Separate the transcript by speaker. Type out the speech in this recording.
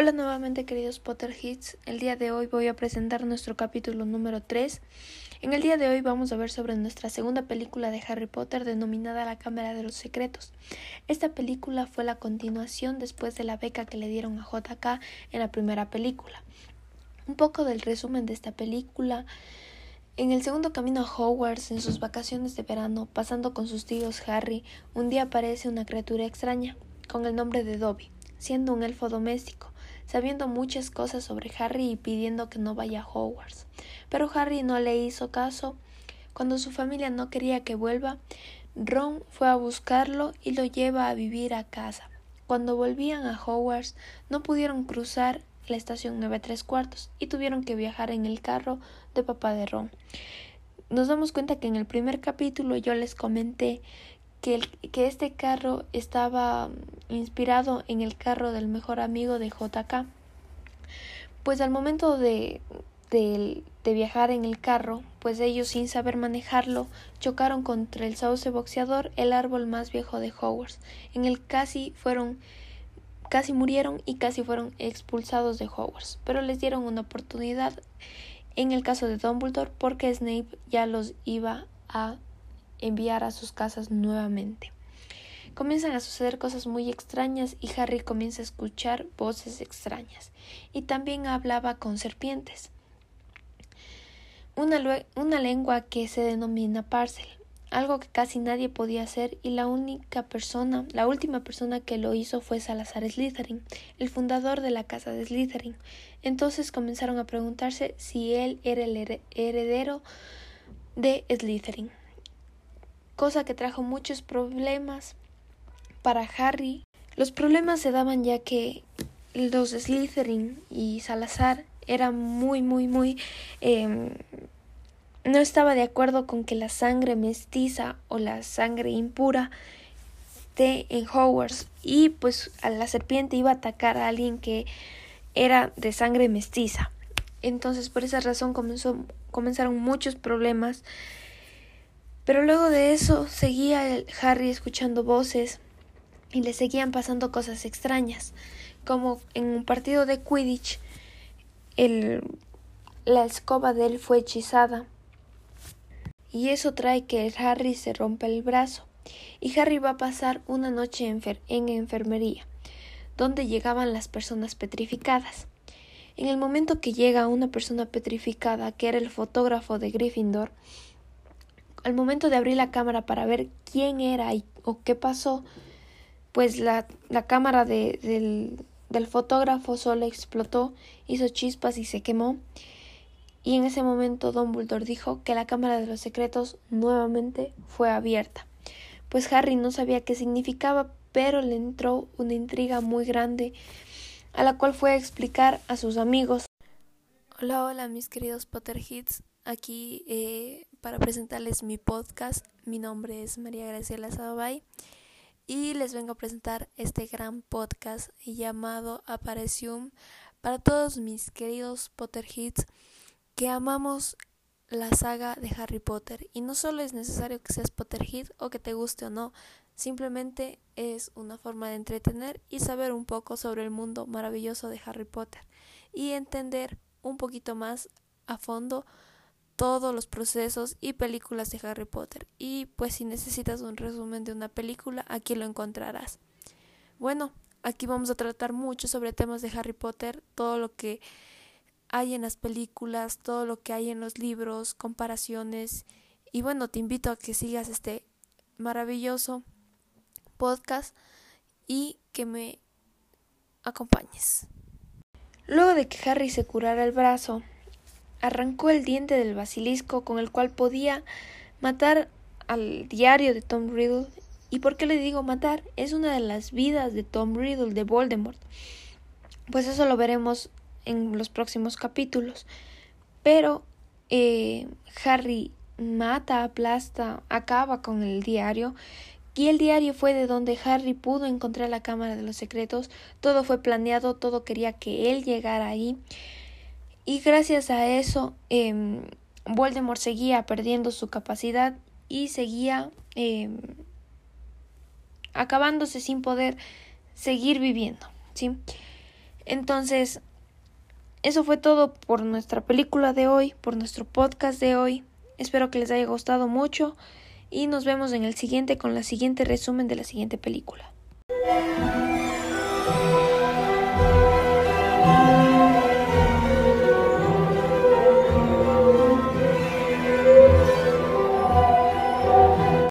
Speaker 1: Hola nuevamente queridos Potterheads, el día de hoy voy a presentar nuestro capítulo número 3. En el día de hoy vamos a ver sobre nuestra segunda película de Harry Potter denominada La Cámara de los Secretos. Esta película fue la continuación después de la beca que le dieron a JK en la primera película. Un poco del resumen de esta película. En el segundo camino a Hogwarts, en sus vacaciones de verano, pasando con sus tíos Harry, un día aparece una criatura extraña, con el nombre de Dobby, siendo un elfo doméstico sabiendo muchas cosas sobre Harry y pidiendo que no vaya a Hogwarts. Pero Harry no le hizo caso. Cuando su familia no quería que vuelva, Ron fue a buscarlo y lo lleva a vivir a casa. Cuando volvían a Hogwarts, no pudieron cruzar la estación nueve tres cuartos y tuvieron que viajar en el carro de papá de Ron. Nos damos cuenta que en el primer capítulo yo les comenté que, que este carro estaba inspirado en el carro del mejor amigo de JK. Pues al momento de, de, de, viajar en el carro, pues ellos sin saber manejarlo chocaron contra el sauce boxeador, el árbol más viejo de Hogwarts, en el casi fueron casi murieron y casi fueron expulsados de Hogwarts, pero les dieron una oportunidad en el caso de Dumbledore porque Snape ya los iba a enviar a sus casas nuevamente. Comienzan a suceder cosas muy extrañas y Harry comienza a escuchar voces extrañas y también hablaba con serpientes. Una, una lengua que se denomina parcel, algo que casi nadie podía hacer y la única persona, la última persona que lo hizo fue Salazar Slytherin, el fundador de la casa de Slytherin. Entonces comenzaron a preguntarse si él era el heredero de Slytherin cosa que trajo muchos problemas para Harry. Los problemas se daban ya que los Slytherin y Salazar eran muy, muy, muy... Eh, no estaba de acuerdo con que la sangre mestiza o la sangre impura esté en Hogwarts y pues la serpiente iba a atacar a alguien que era de sangre mestiza. Entonces por esa razón comenzaron muchos problemas pero luego de eso seguía Harry escuchando voces y le seguían pasando cosas extrañas, como en un partido de Quidditch la escoba de él fue hechizada y eso trae que Harry se rompe el brazo y Harry va a pasar una noche en, en enfermería, donde llegaban las personas petrificadas. En el momento que llega una persona petrificada, que era el fotógrafo de Gryffindor, al momento de abrir la cámara para ver quién era y, o qué pasó, pues la, la cámara de, del, del fotógrafo solo explotó, hizo chispas y se quemó. Y en ese momento Dumbledore dijo que la cámara de los secretos nuevamente fue abierta. Pues Harry no sabía qué significaba, pero le entró una intriga muy grande, a la cual fue a explicar a sus amigos. Hola, hola mis queridos Potterheads, aquí eh, para presentarles mi podcast. Mi nombre es María Graciela Sabay y les vengo a presentar este gran podcast llamado Aparecium para todos mis queridos Potterheads que amamos la saga de Harry Potter y no solo es necesario que seas Potterhead o que te guste o no, simplemente es una forma de entretener y saber un poco sobre el mundo maravilloso de Harry Potter y entender un poquito más a fondo todos los procesos y películas de Harry Potter. Y pues si necesitas un resumen de una película, aquí lo encontrarás. Bueno, aquí vamos a tratar mucho sobre temas de Harry Potter, todo lo que hay en las películas, todo lo que hay en los libros, comparaciones. Y bueno, te invito a que sigas este maravilloso podcast y que me acompañes. Luego de que Harry se curara el brazo, arrancó el diente del basilisco con el cual podía matar al diario de Tom Riddle. ¿Y por qué le digo matar? Es una de las vidas de Tom Riddle, de Voldemort. Pues eso lo veremos en los próximos capítulos. Pero eh, Harry mata, aplasta, acaba con el diario. Y el diario fue de donde Harry pudo encontrar la Cámara de los Secretos. Todo fue planeado, todo quería que él llegara ahí. Y gracias a eso, eh, Voldemort seguía perdiendo su capacidad y seguía eh, acabándose sin poder seguir viviendo. ¿sí? Entonces, eso fue todo por nuestra película de hoy, por nuestro podcast de hoy. Espero que les haya gustado mucho y nos vemos en el siguiente con la siguiente resumen de la siguiente película.